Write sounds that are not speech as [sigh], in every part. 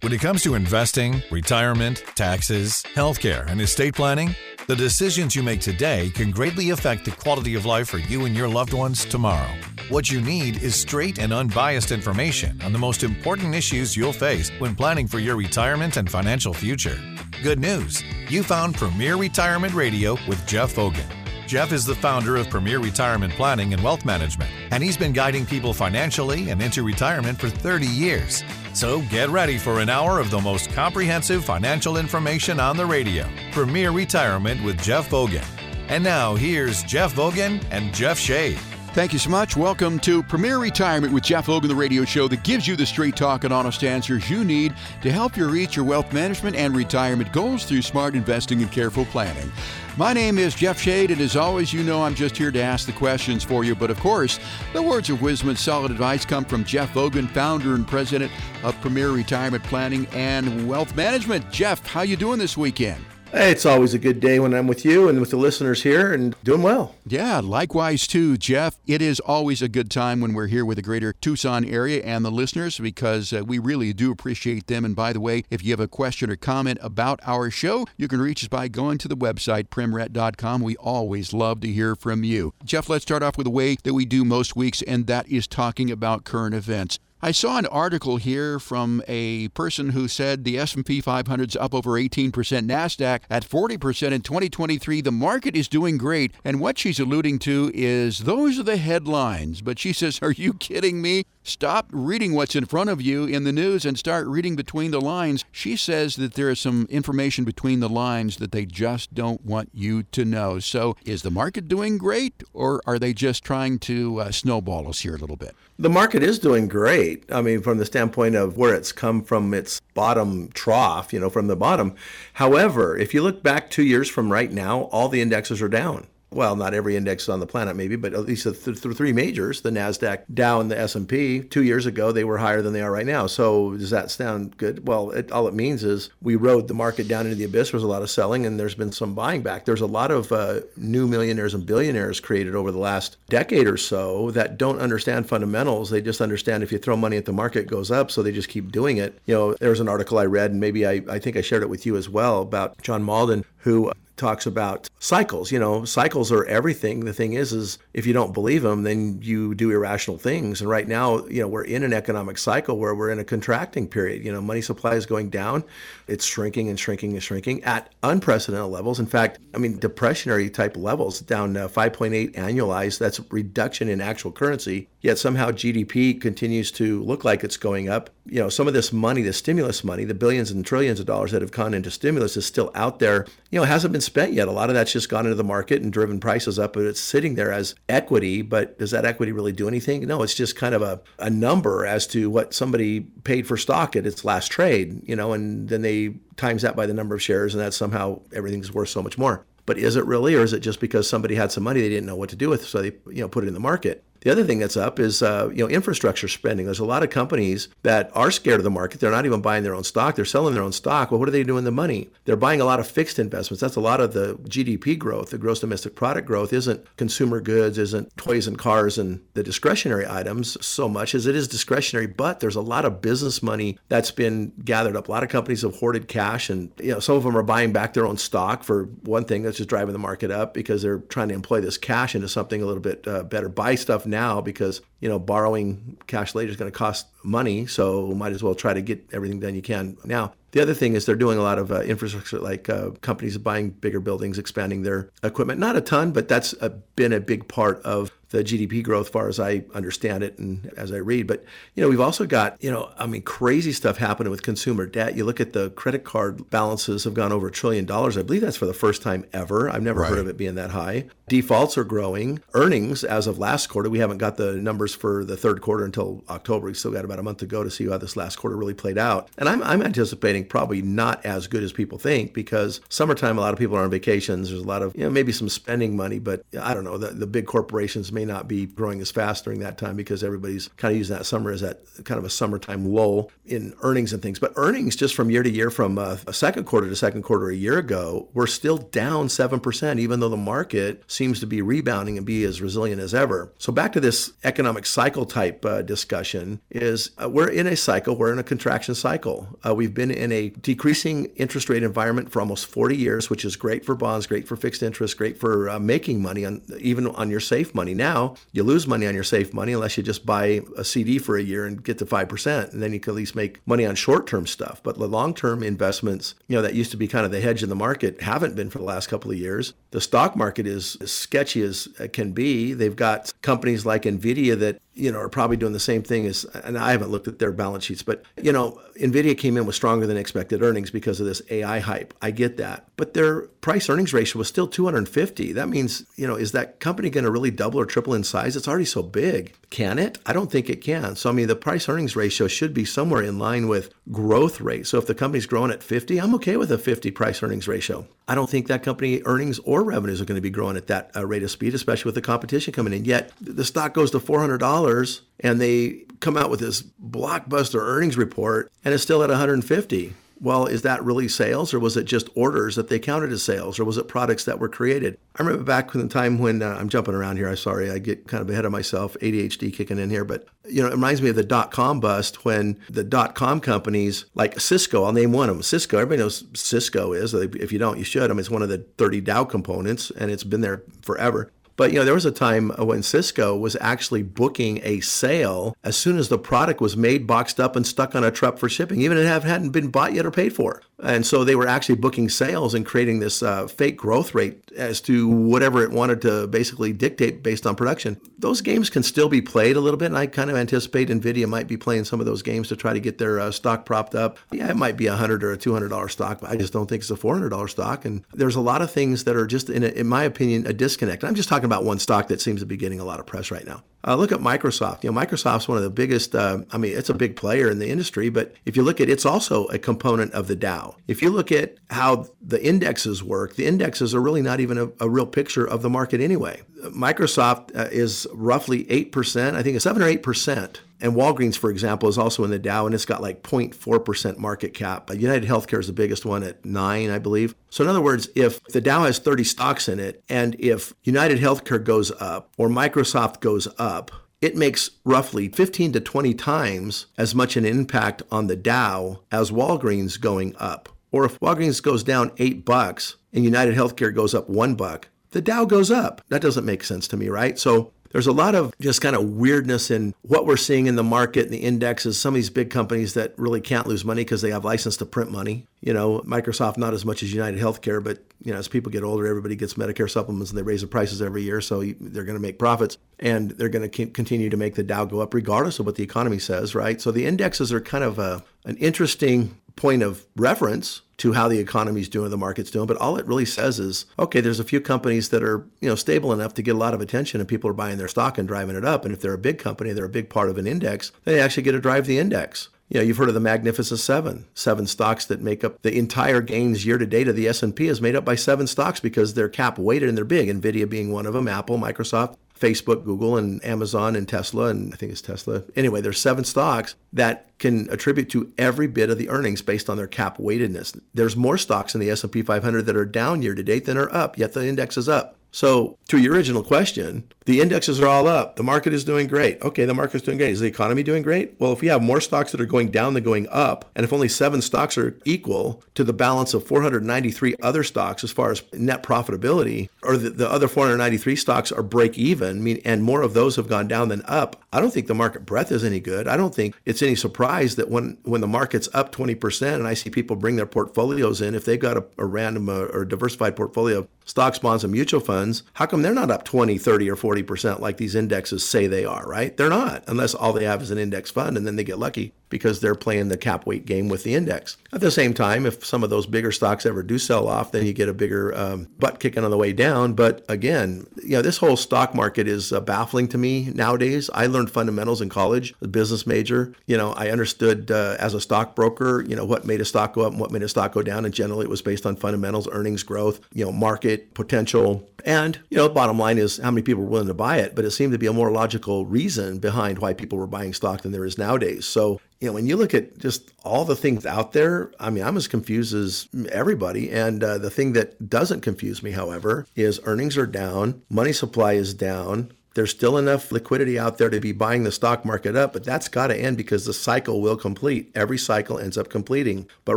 When it comes to investing, retirement, taxes, healthcare, and estate planning, the decisions you make today can greatly affect the quality of life for you and your loved ones tomorrow. What you need is straight and unbiased information on the most important issues you'll face when planning for your retirement and financial future. Good news! You found Premier Retirement Radio with Jeff Vogan. Jeff is the founder of Premier Retirement Planning and Wealth Management, and he's been guiding people financially and into retirement for 30 years. So get ready for an hour of the most comprehensive financial information on the radio. Premier Retirement with Jeff Vogan. And now here's Jeff Vogan and Jeff Shade. Thank you so much. Welcome to Premier Retirement with Jeff Vogan, the radio show that gives you the straight talk and honest answers you need to help you reach your wealth management and retirement goals through smart investing and careful planning. My name is Jeff Shade, and as always, you know I'm just here to ask the questions for you. But of course, the words of wisdom and solid advice come from Jeff Vogan, founder and president of Premier Retirement Planning and Wealth Management. Jeff, how you doing this weekend? Hey, it's always a good day when I'm with you and with the listeners here and doing well. Yeah, likewise too, Jeff. It is always a good time when we're here with the greater Tucson area and the listeners because uh, we really do appreciate them. And by the way, if you have a question or comment about our show, you can reach us by going to the website, premret.com. We always love to hear from you. Jeff, let's start off with the way that we do most weeks, and that is talking about current events. I saw an article here from a person who said the S&P 500's up over 18%, Nasdaq at 40% in 2023. The market is doing great, and what she's alluding to is those are the headlines. But she says, "Are you kidding me? Stop reading what's in front of you in the news and start reading between the lines." She says that there is some information between the lines that they just don't want you to know. So, is the market doing great, or are they just trying to uh, snowball us here a little bit? The market is doing great. I mean, from the standpoint of where it's come from its bottom trough, you know, from the bottom. However, if you look back two years from right now, all the indexes are down well, not every index on the planet maybe, but at least the th- three majors, the Nasdaq, Dow, and the S&P, 2 years ago they were higher than they are right now. So does that sound good? Well, it, all it means is we rode the market down into the abyss. There was a lot of selling and there's been some buying back. There's a lot of uh, new millionaires and billionaires created over the last decade or so that don't understand fundamentals. They just understand if you throw money at the market, it goes up, so they just keep doing it. You know, there was an article I read and maybe I, I think I shared it with you as well about John Mauldin, who talks about cycles. You know, cycles are everything. The thing is, is if you don't believe them, then you do irrational things. And right now, you know, we're in an economic cycle where we're in a contracting period. You know, money supply is going down. It's shrinking and shrinking and shrinking at unprecedented levels. In fact, I mean, depressionary type levels down uh, 5.8 annualized. That's reduction in actual currency. Yet somehow GDP continues to look like it's going up. You know, some of this money, the stimulus money, the billions and trillions of dollars that have gone into stimulus is still out there. You know, it hasn't been spent yet. A lot of that's just gone into the market and driven prices up, but it's sitting there as equity. But does that equity really do anything? No, it's just kind of a, a number as to what somebody paid for stock at its last trade, you know, and then they times that by the number of shares, and that somehow everything's worth so much more. But is it really, or is it just because somebody had some money they didn't know what to do with, so they you know put it in the market? The other thing that's up is uh, you know infrastructure spending. There's a lot of companies that are scared of the market. They're not even buying their own stock. They're selling their own stock. Well, what are they doing the money? They're buying a lot of fixed investments. That's a lot of the GDP growth, the gross domestic product growth, isn't consumer goods, isn't toys and cars and the discretionary items so much as it is discretionary. But there's a lot of business money that's been gathered up. A lot of companies have hoarded cash, and you know some of them are buying back their own stock for one thing that's just driving the market up because they're trying to employ this cash into something a little bit uh, better. Buy stuff now because you know borrowing cash later is going to cost money so might as well try to get everything done you can. Now the other thing is they're doing a lot of uh, infrastructure like uh, companies buying bigger buildings expanding their equipment. Not a ton but that's a, been a big part of the GDP growth, far as I understand it and as I read. But you know, we've also got you know, I mean, crazy stuff happening with consumer debt. You look at the credit card balances have gone over a trillion dollars. I believe that's for the first time ever. I've never right. heard of it being that high. Defaults are growing. Earnings, as of last quarter, we haven't got the numbers for the third quarter until October. We still got about a month to go to see how this last quarter really played out. And I'm, I'm anticipating probably not as good as people think because summertime, a lot of people are on vacations. There's a lot of you know maybe some spending money, but I don't know the, the big corporations may not be growing as fast during that time because everybody's kind of using that summer as that kind of a summertime lull in earnings and things. But earnings just from year to year, from uh, a second quarter to second quarter a year ago, were still down 7%, even though the market seems to be rebounding and be as resilient as ever. So back to this economic cycle type uh, discussion is uh, we're in a cycle, we're in a contraction cycle. Uh, we've been in a decreasing interest rate environment for almost 40 years, which is great for bonds, great for fixed interest, great for uh, making money on even on your safe money. Now you lose money on your safe money unless you just buy a CD for a year and get to 5%, and then you can at least make money on short-term stuff. But the long-term investments, you know, that used to be kind of the hedge in the market haven't been for the last couple of years. The stock market is as sketchy as it can be. They've got companies like Nvidia that you know, are probably doing the same thing as, and I haven't looked at their balance sheets, but, you know, NVIDIA came in with stronger than expected earnings because of this AI hype. I get that. But their price earnings ratio was still 250. That means, you know, is that company going to really double or triple in size? It's already so big. Can it? I don't think it can. So, I mean, the price earnings ratio should be somewhere in line with growth rate. So, if the company's growing at 50, I'm okay with a 50 price earnings ratio. I don't think that company earnings or revenues are going to be growing at that uh, rate of speed, especially with the competition coming in. Yet the stock goes to $400 and they come out with this blockbuster earnings report and it's still at 150 well, is that really sales or was it just orders that they counted as sales or was it products that were created? I remember back in the time when uh, I'm jumping around here. I'm sorry, I get kind of ahead of myself, ADHD kicking in here, but you know, it reminds me of the dot com bust when the dot com companies like Cisco, I'll name one of them. Cisco, everybody knows Cisco is. If you don't, you should. I mean, it's one of the 30 Dow components and it's been there forever. But you know, there was a time when Cisco was actually booking a sale as soon as the product was made, boxed up, and stuck on a truck for shipping, even if it hadn't been bought yet or paid for. And so they were actually booking sales and creating this uh, fake growth rate as to whatever it wanted to basically dictate based on production. Those games can still be played a little bit, and I kind of anticipate Nvidia might be playing some of those games to try to get their uh, stock propped up. Yeah, it might be a hundred or a two hundred dollar stock, but I just don't think it's a four hundred dollar stock. And there's a lot of things that are just, in, a, in my opinion, a disconnect. I'm just talking about one stock that seems to be getting a lot of press right now. Uh, look at Microsoft. You know, Microsoft's one of the biggest. Uh, I mean, it's a big player in the industry, but if you look at, it's also a component of the Dow. If you look at how the indexes work, the indexes are really not even a, a real picture of the market anyway. Microsoft uh, is roughly eight percent. I think it's seven or eight percent and Walgreens, for example, is also in the Dow, and it's got like 0.4% market cap. But United Healthcare is the biggest one at nine, I believe. So, in other words, if the Dow has 30 stocks in it, and if United Healthcare goes up or Microsoft goes up, it makes roughly 15 to 20 times as much an impact on the Dow as Walgreens going up. Or if Walgreens goes down eight bucks and United Healthcare goes up one buck, the Dow goes up. That doesn't make sense to me, right? So there's a lot of just kind of weirdness in what we're seeing in the market and the indexes. Some of these big companies that really can't lose money because they have license to print money. You know, Microsoft not as much as United Healthcare, but you know, as people get older, everybody gets Medicare supplements and they raise the prices every year, so they're going to make profits and they're going to continue to make the Dow go up regardless of what the economy says, right? So the indexes are kind of a, an interesting point of reference to how the economy's doing, the market's doing. But all it really says is, okay, there's a few companies that are, you know, stable enough to get a lot of attention and people are buying their stock and driving it up. And if they're a big company, they're a big part of an index, they actually get to drive the index. You know, you've heard of the Magnificent Seven, seven stocks that make up the entire gains year to date of the S&P is made up by seven stocks because they're cap weighted and they're big. Nvidia being one of them, Apple, Microsoft, Facebook, Google, and Amazon, and Tesla, and I think it's Tesla. Anyway, there's seven stocks that can attribute to every bit of the earnings based on their cap weightedness. There's more stocks in the S&P 500 that are down year to date than are up, yet the index is up. So, to your original question, the indexes are all up. The market is doing great. Okay, the market's doing great. Is the economy doing great? Well, if we have more stocks that are going down than going up, and if only seven stocks are equal to the balance of 493 other stocks as far as net profitability, or the, the other 493 stocks are break even, mean, and more of those have gone down than up, I don't think the market breadth is any good. I don't think it's any surprise that when, when the market's up 20% and I see people bring their portfolios in, if they've got a, a random uh, or diversified portfolio of stocks, bonds, and mutual funds, how come they're not up 20, 30, or 40% like these indexes say they are, right? They're not, unless all they have is an index fund and then they get lucky. Because they're playing the cap weight game with the index. At the same time, if some of those bigger stocks ever do sell off, then you get a bigger um, butt kicking on the way down. But again, you know, this whole stock market is uh, baffling to me nowadays. I learned fundamentals in college, a business major. You know, I understood uh, as a stockbroker, you know, what made a stock go up and what made a stock go down. And generally, it was based on fundamentals, earnings growth, you know, market potential. And, you know, bottom line is how many people were willing to buy it. But it seemed to be a more logical reason behind why people were buying stock than there is nowadays. So you know, when you look at just all the things out there, I mean, I'm as confused as everybody. And uh, the thing that doesn't confuse me, however, is earnings are down, money supply is down, there's still enough liquidity out there to be buying the stock market up, but that's got to end because the cycle will complete. Every cycle ends up completing. But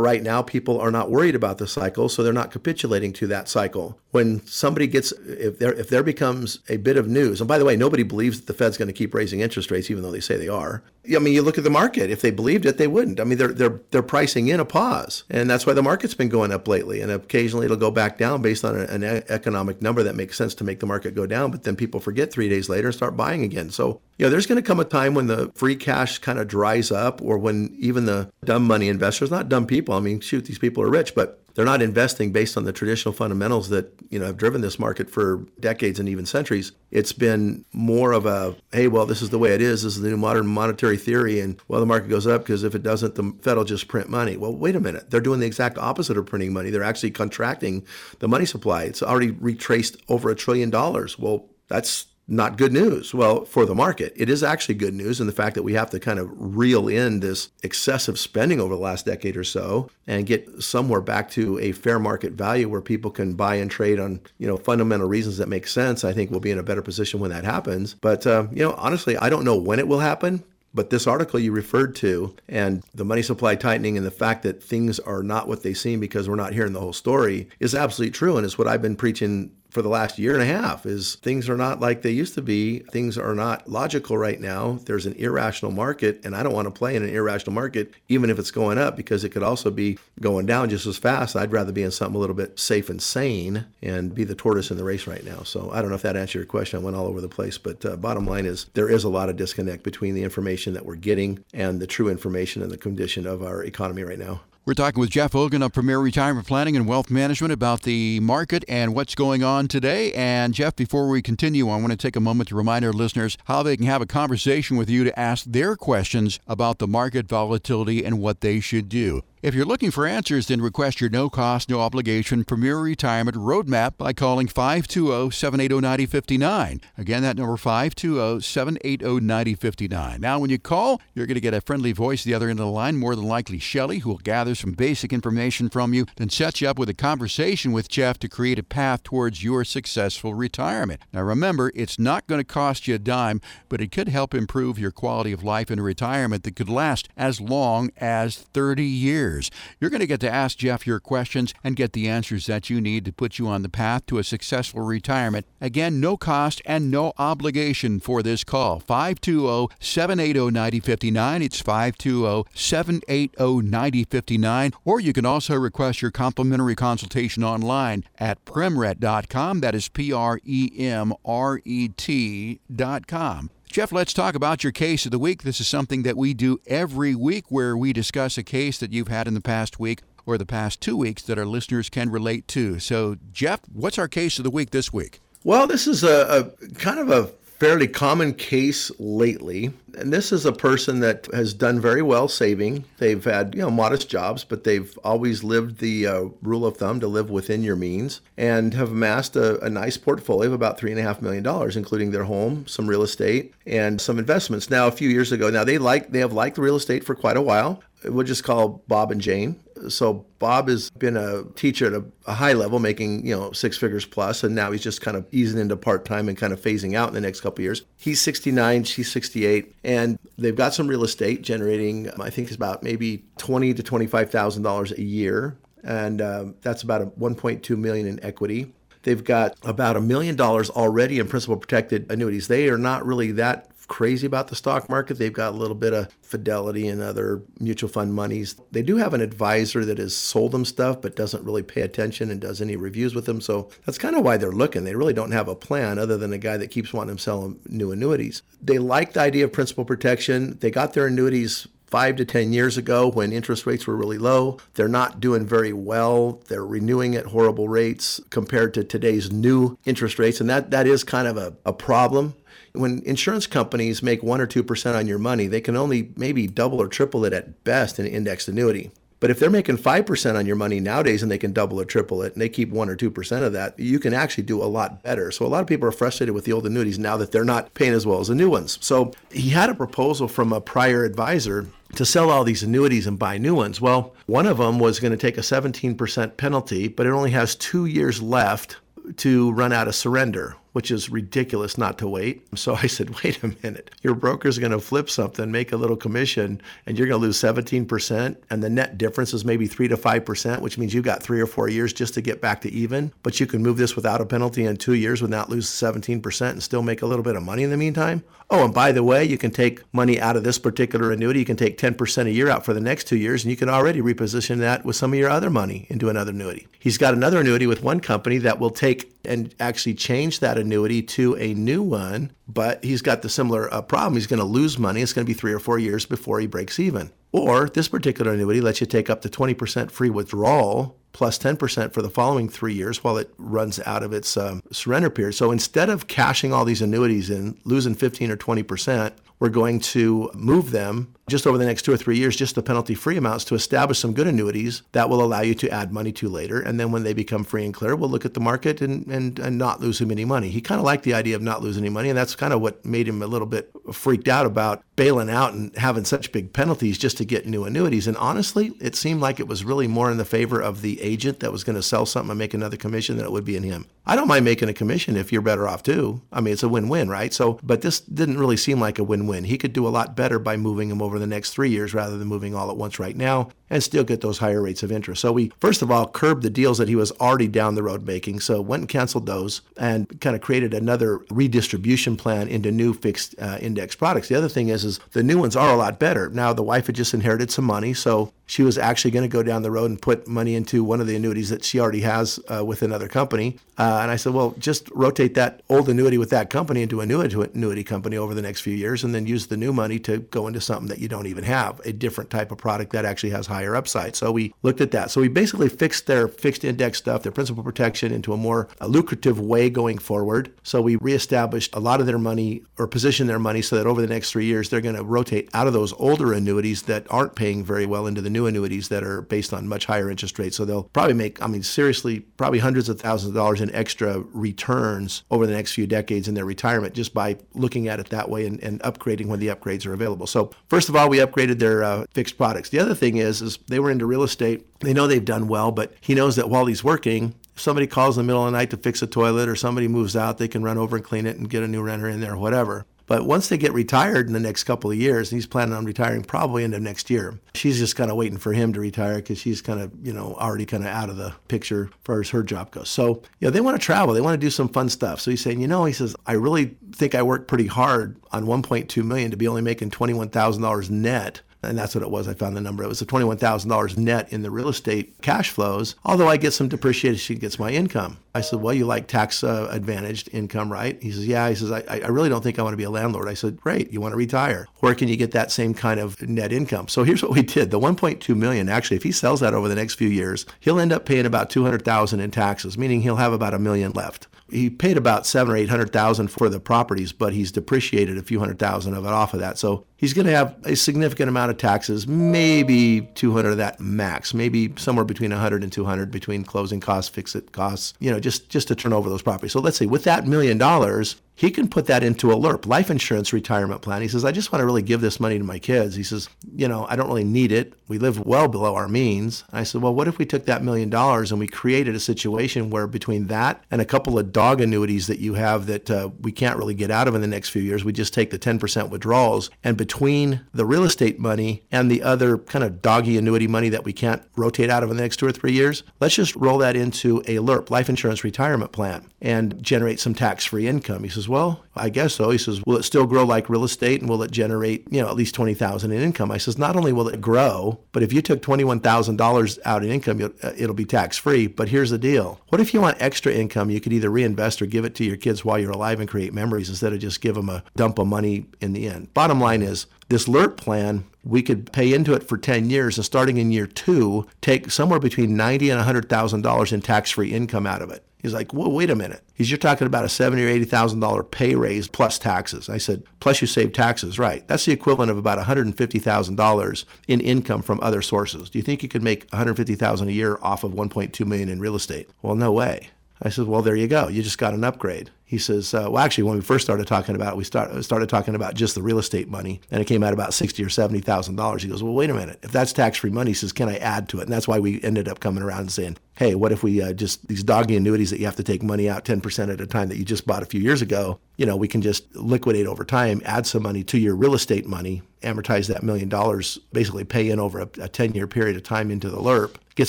right now, people are not worried about the cycle, so they're not capitulating to that cycle. When somebody gets, if there if there becomes a bit of news, and by the way, nobody believes that the Fed's going to keep raising interest rates, even though they say they are. I mean, you look at the market. If they believed it, they wouldn't. I mean, they're they're they're pricing in a pause, and that's why the market's been going up lately. And occasionally, it'll go back down based on an economic number that makes sense to make the market go down. But then people forget three days later and start buying again. So, you know, there's going to come a time when the free cash kind of dries up or when even the dumb money investors, not dumb people, I mean, shoot, these people are rich, but they're not investing based on the traditional fundamentals that you know have driven this market for decades and even centuries. It's been more of a hey, well, this is the way it is. This is the new modern monetary theory, and well, the market goes up because if it doesn't, the Fed will just print money. Well, wait a minute, they're doing the exact opposite of printing money. They're actually contracting the money supply. It's already retraced over a trillion dollars. Well, that's not good news. Well, for the market, it is actually good news in the fact that we have to kind of reel in this excessive spending over the last decade or so and get somewhere back to a fair market value where people can buy and trade on, you know, fundamental reasons that make sense. I think we'll be in a better position when that happens. But, uh, you know, honestly, I don't know when it will happen. But this article you referred to and the money supply tightening and the fact that things are not what they seem because we're not hearing the whole story is absolutely true. And it's what I've been preaching for the last year and a half is things are not like they used to be. Things are not logical right now. There's an irrational market, and I don't want to play in an irrational market, even if it's going up, because it could also be going down just as fast. I'd rather be in something a little bit safe and sane and be the tortoise in the race right now. So I don't know if that answered your question. I went all over the place, but uh, bottom line is there is a lot of disconnect between the information that we're getting and the true information and the condition of our economy right now. We're talking with Jeff Vogan of Premier Retirement Planning and Wealth Management about the market and what's going on today. And Jeff, before we continue, I want to take a moment to remind our listeners how they can have a conversation with you to ask their questions about the market volatility and what they should do. If you're looking for answers, then request your no cost, no obligation Premier Retirement Roadmap by calling 520 780 9059. Again, that number 520 780 9059. Now, when you call, you're going to get a friendly voice the other end of the line, more than likely Shelly, who will gather some basic information from you, then set you up with a conversation with Jeff to create a path towards your successful retirement. Now, remember, it's not going to cost you a dime, but it could help improve your quality of life in retirement that could last as long as 30 years You're going to get to ask Jeff your questions and get the answers that you need to put you on the path to a successful retirement. Again, no cost and no obligation for this call. 520 780 9059. It's 520 780 9059. Or you can also request your complimentary consultation online at premret.com. That is P R E M R E T.com. Jeff, let's talk about your case of the week. This is something that we do every week where we discuss a case that you've had in the past week or the past two weeks that our listeners can relate to. So, Jeff, what's our case of the week this week? Well, this is a, a kind of a fairly common case lately. And this is a person that has done very well saving. They've had, you know, modest jobs, but they've always lived the uh, rule of thumb to live within your means and have amassed a, a nice portfolio of about $3.5 million, including their home, some real estate, and some investments. Now, a few years ago, now they like, they have liked real estate for quite a while. We'll just call Bob and Jane so Bob has been a teacher at a, a, high level, making you know six figures plus, and now he's just kind of easing into part time and kind of phasing out in the next couple years. He's 69, she's 68, and they've got some real estate generating. I think it's about maybe twenty to twenty five thousand dollars a year, and um, that's about a 1.2 million in equity. They've got about a million dollars already in principal protected annuities. They are not really that crazy about the stock market. They've got a little bit of Fidelity and other mutual fund monies. They do have an advisor that has sold them stuff but doesn't really pay attention and does any reviews with them. So that's kind of why they're looking. They really don't have a plan other than a guy that keeps wanting to sell them new annuities. They like the idea of principal protection. They got their annuities five to 10 years ago when interest rates were really low. They're not doing very well. They're renewing at horrible rates compared to today's new interest rates. And that, that is kind of a, a problem. When insurance companies make 1 or 2% on your money, they can only maybe double or triple it at best in indexed annuity. But if they're making 5% on your money nowadays and they can double or triple it and they keep 1 or 2% of that, you can actually do a lot better. So a lot of people are frustrated with the old annuities now that they're not paying as well as the new ones. So he had a proposal from a prior advisor to sell all these annuities and buy new ones. Well, one of them was going to take a 17% penalty, but it only has two years left to run out of surrender which is ridiculous not to wait. [laughs] So I said, wait a minute. Your broker's going to flip something, make a little commission, and you're going to lose 17%. And the net difference is maybe 3 to 5%, which means you've got three or four years just to get back to even. But you can move this without a penalty in two years without lose 17% and still make a little bit of money in the meantime. Oh, and by the way, you can take money out of this particular annuity. You can take 10% a year out for the next two years, and you can already reposition that with some of your other money into another annuity. He's got another annuity with one company that will take and actually change that annuity to a new one, but he's got the similar uh, problem. He's going to lose money. It's going to be three or four years before he breaks even. Or this particular annuity lets you take up to 20% free withdrawal plus 10% for the following three years while it runs out of its um, surrender period. So instead of cashing all these annuities in, losing 15 or 20%, we're going to move them just over the next two or three years, just the penalty free amounts to establish some good annuities that will allow you to add money to later. And then when they become free and clear, we'll look at the market and, and, and not lose him any money. He kind of liked the idea of not losing any money. And that's kind of what made him a little bit freaked out about bailing out and having such big penalties just to get new annuities. And honestly, it seemed like it was really more in the favor of the agent that was going to sell something and make another commission than it would be in him. I don't mind making a commission if you're better off too. I mean, it's a win-win, right? So, but this didn't really seem like a win-win. He could do a lot better by moving him over the next three years rather than moving all at once right now and still get those higher rates of interest. So we first of all curbed the deals that he was already down the road making. So went and canceled those and kind of created another redistribution plan into new fixed uh, index products. The other thing is, is the new ones are a lot better. Now the wife had just inherited some money, so she was actually going to go down the road and put money into one of the annuities that she already has uh, with another company. Uh, and I said, well, just rotate that old annuity with that company into a new annuity company over the next few years, and then use the new money to go into something that you don't even have, a different type of product that actually has higher upside. So we looked at that. So we basically fixed their fixed index stuff, their principal protection, into a more lucrative way going forward. So we reestablished a lot of their money or positioned their money so that over the next three years they're going to rotate out of those older annuities that aren't paying very well into the new annuities that are based on much higher interest rates. So they'll probably make, I mean, seriously, probably hundreds of thousands of dollars in extra returns over the next few decades in their retirement just by looking at it that way and, and upgrading when the upgrades are available. So first of all, we upgraded their uh, fixed products. The other thing is, is they were into real estate. They know they've done well, but he knows that while he's working, if somebody calls in the middle of the night to fix a toilet or somebody moves out, they can run over and clean it and get a new renter in there, whatever. But once they get retired in the next couple of years, and he's planning on retiring probably into next year, she's just kind of waiting for him to retire because she's kind of, you know, already kind of out of the picture as far as her job goes. So, you know, they want to travel. They want to do some fun stuff. So he's saying, you know, he says, I really think I worked pretty hard on 1.2 million to be only making $21,000 net and that's what it was. I found the number. It was a $21,000 net in the real estate cash flows, although I get some depreciation against my income. I said, Well, you like tax uh, advantaged income, right? He says, Yeah. He says, I, I really don't think I want to be a landlord. I said, Great. You want to retire. Where can you get that same kind of net income? So here's what we did. The 1.2 million, actually, if he sells that over the next few years, he'll end up paying about 200,000 in taxes, meaning he'll have about a million left he paid about seven or eight hundred thousand for the properties, but he's depreciated a few hundred thousand of it off of that. So he's going to have a significant amount of taxes, maybe 200 of that max, maybe somewhere between 100 and 200 between closing costs, fix it costs, you know, just just to turn over those properties. So let's say with that million dollars, he can put that into a LIRP, life insurance retirement plan. He says, I just want to really give this money to my kids. He says, you know, I don't really need it. We live well below our means. I said, well, what if we took that million dollars and we created a situation where between that and a couple of dog annuities that you have that uh, we can't really get out of in the next few years, we just take the 10% withdrawals. And between the real estate money and the other kind of doggy annuity money that we can't rotate out of in the next two or three years, let's just roll that into a LIRP, life insurance retirement plan, and generate some tax free income. He says, well, I guess so. He says, will it still grow like real estate and will it generate, you know, at least 20,000 in income? I says, not only will it grow, but if you took $21,000 out in income, uh, it'll be tax free. But here's the deal. What if you want extra income? You could either reinvest or give it to your kids while you're alive and create memories instead of just give them a dump of money in the end. Bottom line is, is this LIRP plan, we could pay into it for 10 years and starting in year two, take somewhere between 90 and $100,000 in tax-free income out of it. He's like, well, wait a minute. He's you're talking about a seventy or eighty thousand dollar pay raise plus taxes. I said, plus you save taxes, right? That's the equivalent of about one hundred and fifty thousand dollars in income from other sources. Do you think you could make one hundred fifty thousand a year off of one point two million in real estate? Well, no way. I said, well, there you go. You just got an upgrade. He says, uh, well, actually, when we first started talking about it, we start, started talking about just the real estate money, and it came out about sixty or seventy thousand dollars. He goes, well, wait a minute. If that's tax-free money, he says, can I add to it? And that's why we ended up coming around and saying, hey, what if we uh, just these doggy annuities that you have to take money out ten percent at a time that you just bought a few years ago? You know, we can just liquidate over time, add some money to your real estate money, amortize that million dollars, basically pay in over a, a ten-year period of time into the LIRP, get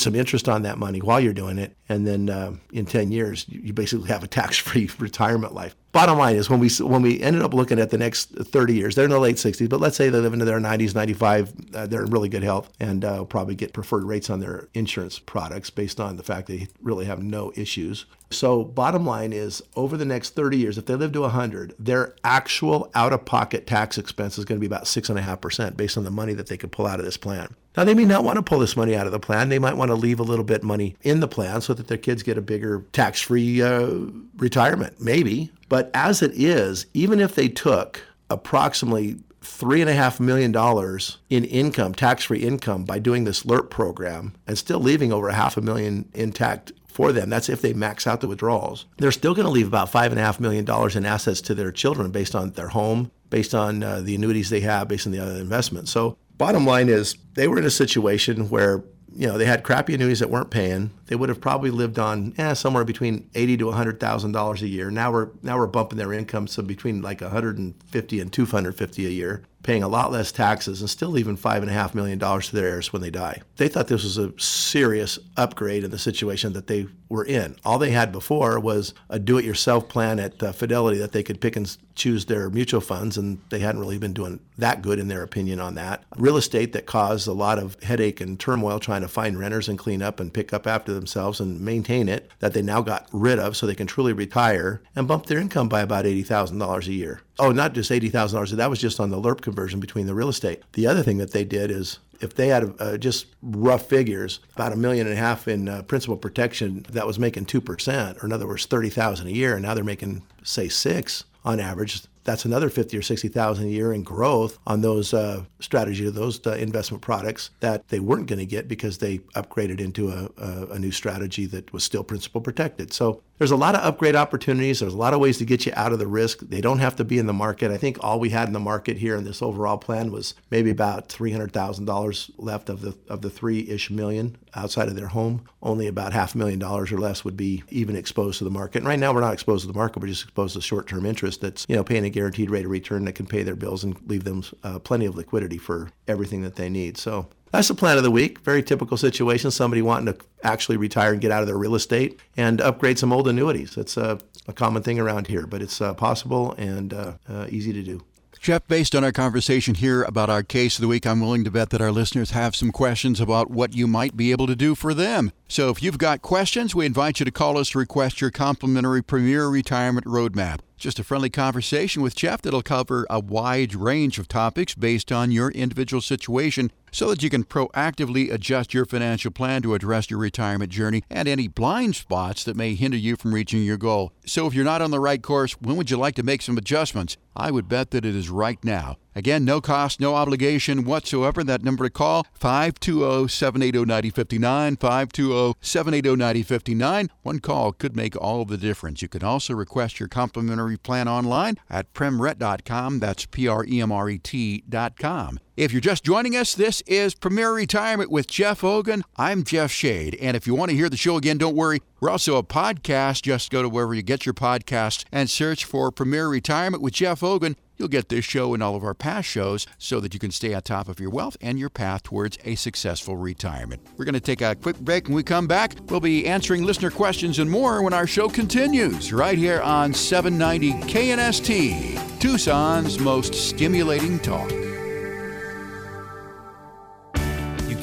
some interest on that money while you're doing it, and then uh, in ten years, you, you basically have a tax-free [laughs] retirement life bottom line is when we when we ended up looking at the next 30 years, they're in the late 60s, but let's say they live into their 90s, 95, uh, they're in really good health and uh, probably get preferred rates on their insurance products based on the fact they really have no issues. So bottom line is over the next 30 years, if they live to 100, their actual out-of-pocket tax expense is going to be about six and a half percent based on the money that they could pull out of this plan. Now, they may not want to pull this money out of the plan. They might want to leave a little bit money in the plan so that their kids get a bigger tax free uh, retirement, maybe. But as it is, even if they took approximately three and a half million dollars in income, tax-free income, by doing this LIRP program, and still leaving over a half a million intact for them. That's if they max out the withdrawals. They're still going to leave about five and a half million dollars in assets to their children based on their home, based on uh, the annuities they have, based on the other investments. So, bottom line is, they were in a situation where you know, they had crappy annuities that weren't paying. They would have probably lived on eh, somewhere between eighty to hundred thousand dollars a year. Now we're now we're bumping their income so between like one hundred and fifty and two hundred fifty a year, paying a lot less taxes and still leaving five and a half million dollars to their heirs when they die. They thought this was a serious upgrade in the situation that they were in. All they had before was a do-it-yourself plan at uh, Fidelity that they could pick and choose their mutual funds, and they hadn't really been doing that good in their opinion on that. Real estate that caused a lot of headache and turmoil trying to find renters and clean up and pick up after themselves and maintain it that they now got rid of so they can truly retire and bump their income by about $80,000 a year. Oh, not just $80,000. That was just on the LIRP conversion between the real estate. The other thing that they did is if they had uh, just rough figures, about a million and a half in uh, principal protection that was making 2%, or in other words, 30,000 a year, and now they're making, say, six on average, that's another 50 or 60,000 a year in growth on those uh, strategy those uh, investment products that they weren't going to get because they upgraded into a, a, a, new strategy that was still principal protected. So there's a lot of upgrade opportunities. There's a lot of ways to get you out of the risk. They don't have to be in the market. I think all we had in the market here in this overall plan was maybe about $300,000 left of the of the three-ish million outside of their home. Only about half a million dollars or less would be even exposed to the market. And right now we're not exposed to the market. We're just exposed to short-term interest that's you know paying a guaranteed rate of return that can pay their bills and leave them uh, plenty of liquidity for everything that they need. So that's the plan of the week. Very typical situation. Somebody wanting to actually retire and get out of their real estate and upgrade some old annuities. That's a, a common thing around here, but it's uh, possible and uh, uh, easy to do. Jeff, based on our conversation here about our case of the week, I'm willing to bet that our listeners have some questions about what you might be able to do for them. So if you've got questions, we invite you to call us to request your complimentary Premier Retirement Roadmap. Just a friendly conversation with Jeff that'll cover a wide range of topics based on your individual situation so that you can proactively adjust your financial plan to address your retirement journey and any blind spots that may hinder you from reaching your goal. So, if you're not on the right course, when would you like to make some adjustments? I would bet that it is right now. Again, no cost, no obligation whatsoever. That number to call 520-780-9059, 520-780-9059. One call could make all the difference. You can also request your complimentary plan online at premret.com. That's P R E M R E T.com. If you're just joining us, this is Premier Retirement with Jeff Vogan. I'm Jeff Shade, and if you want to hear the show again, don't worry. We're also a podcast. Just go to wherever you get your podcasts and search for Premier Retirement with Jeff Vogan. You'll get this show and all of our past shows so that you can stay on top of your wealth and your path towards a successful retirement. We're going to take a quick break. When we come back, we'll be answering listener questions and more when our show continues right here on 790 KNST, Tucson's most stimulating talk.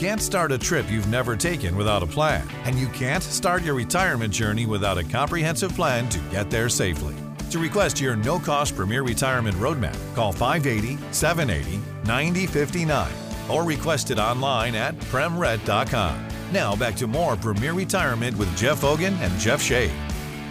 Can't start a trip you've never taken without a plan, and you can't start your retirement journey without a comprehensive plan to get there safely. To request your no cost Premier Retirement Roadmap, call 580 780 9059 or request it online at premret.com. Now back to more Premier Retirement with Jeff Vogan and Jeff Shade.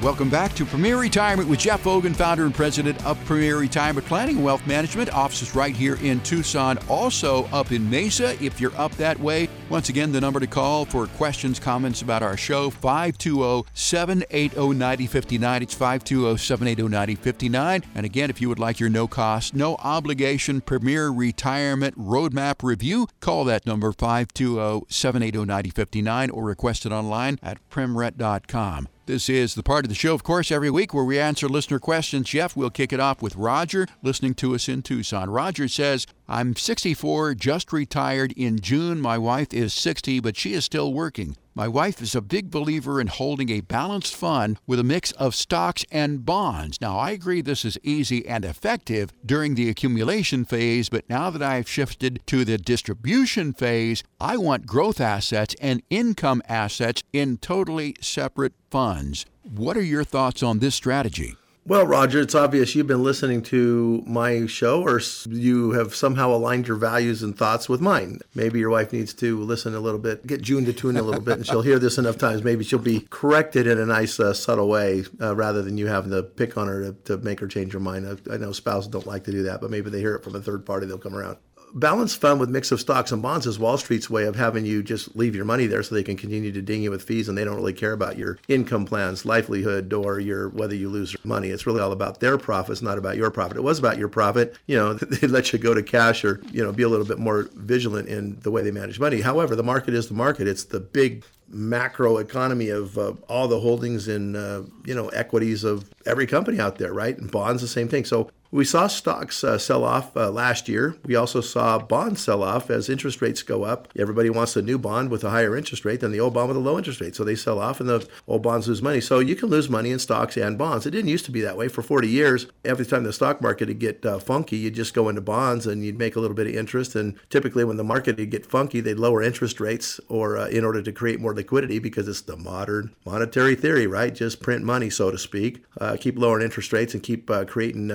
Welcome back to Premier Retirement with Jeff Vogan, founder and president of Premier Retirement Planning and Wealth Management. Offices right here in Tucson, also up in Mesa if you're up that way. Once again, the number to call for questions, comments about our show, 520 780 9059. It's 520 780 9059. And again, if you would like your no cost, no obligation Premier Retirement Roadmap Review, call that number 520 780 9059 or request it online at premret.com. This is the part of the show, of course, every week where we answer listener questions. Jeff, we'll kick it off with Roger listening to us in Tucson. Roger says, I'm 64, just retired in June. My wife is 60, but she is still working. My wife is a big believer in holding a balanced fund with a mix of stocks and bonds. Now, I agree this is easy and effective during the accumulation phase, but now that I've shifted to the distribution phase, I want growth assets and income assets in totally separate funds. What are your thoughts on this strategy? Well, Roger, it's obvious you've been listening to my show or you have somehow aligned your values and thoughts with mine. Maybe your wife needs to listen a little bit, get June to tune a little bit, and she'll hear this enough times. Maybe she'll be corrected in a nice, uh, subtle way uh, rather than you having to pick on her to, to make her change her mind. I, I know spouses don't like to do that, but maybe they hear it from a third party, they'll come around balanced fund with mix of stocks and bonds is Wall Street's way of having you just leave your money there so they can continue to ding you with fees and they don't really care about your income plans, livelihood, or your whether you lose money. It's really all about their profits, not about your profit. It was about your profit. You know, [laughs] they let you go to cash or, you know, be a little bit more vigilant in the way they manage money. However, the market is the market. It's the big macro economy of uh, all the holdings in uh, you know equities of every company out there right and bonds the same thing so we saw stocks uh, sell off uh, last year. We also saw bonds sell off as interest rates go up. Everybody wants a new bond with a higher interest rate than the old bond with a low interest rate. So they sell off and the old bonds lose money. So you can lose money in stocks and bonds. It didn't used to be that way for 40 years. Every time the stock market would get uh, funky, you'd just go into bonds and you'd make a little bit of interest. And typically, when the market would get funky, they'd lower interest rates or uh, in order to create more liquidity because it's the modern monetary theory, right? Just print money, so to speak. Uh, keep lowering interest rates and keep uh, creating